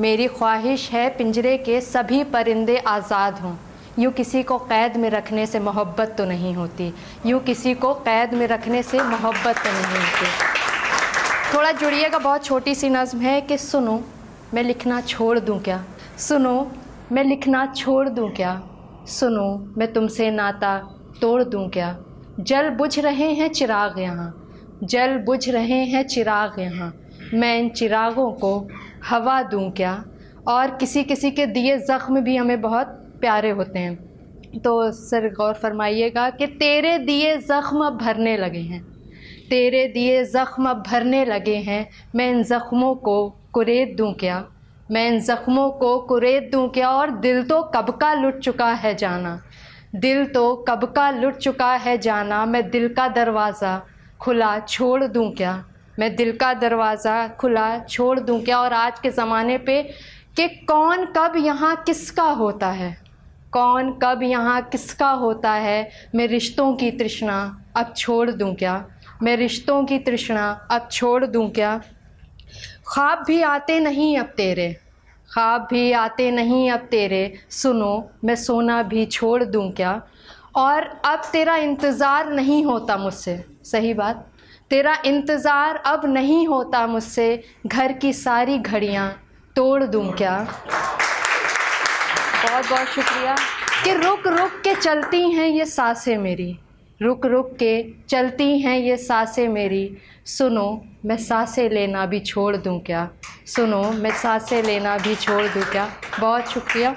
मेरी ख्वाहिश है पिंजरे के सभी परिंदे आज़ाद हों। यूँ किसी को कैद में रखने से मोहब्बत तो नहीं होती। यूँ किसी को कैद में रखने से मोहब्बत तो नहीं होती। थोड़ा जुड़िएगा, बहुत छोटी सी नज़म है कि सुनो, मैं लिखना छोड़ दूँ क्या? सुनो, मैं लिखना छोड़ दूँ क्या? सुनो, मैं तुमसे नाता तोड़ दूँ क्या? जल बुझ रहे हैं चिराग यहाँ, जल बुझ रहे हैं चिराग यहाँ। मैं इन चिरागों को हवा दूँ क्या? और किसी किसी के दिए ज़ख्म भी हमें बहुत प्यारे होते हैं। तो सर, गौर फरमाइएगा कि तेरे दिए ज़ख्म अब भरने लगे हैं। तेरे दिए ज़ख्म अब भरने लगे हैं। मैं इन ज़ख्मों को कुरेद दूँ क्या? मैं इन ज़ख्मों को कुरेद दूँ क्या? और दिल तो कब का लुट चुका है जाना? दिल तो कब का लुट चुका है जाना? मैं दिल का दरवाज़ा खुला छोड़ दूँ क्या? मैं दिल का दरवाज़ा खुला छोड़ दूँ क्या? और आज के ज़माने पे कि कौन कब यहाँ किसका होता है? कौन कब यहाँ किसका होता है? मैं रिश्तों की तृष्णा अब छोड़ दूँ क्या? मैं रिश्तों की तृष्णा अब छोड़ दूँ क्या? ख्वाब भी आते नहीं अब तेरे। ख्वाब भी आते नहीं अब तेरे। सुनो, मैं सोना भी छोड़ दूँ क्या? और अब तेरा इंतज़ार नहीं होता मुझसे। सही बात? तेरा इंतज़ार अब नहीं होता मुझसे, घर की सारी घड़ियाँ तोड़ दूँ क्या? बहुत बहुत शुक्रिया। कि रुक रुक के चलती हैं ये साँसें मेरी। रुक रुक के चलती हैं ये साँसें मेरी। सुनो, मैं साँसें लेना भी छोड़ दूँ क्या? सुनो, मैं साँसें लेना भी छोड़ दूँ क्या? बहुत शुक्रिया।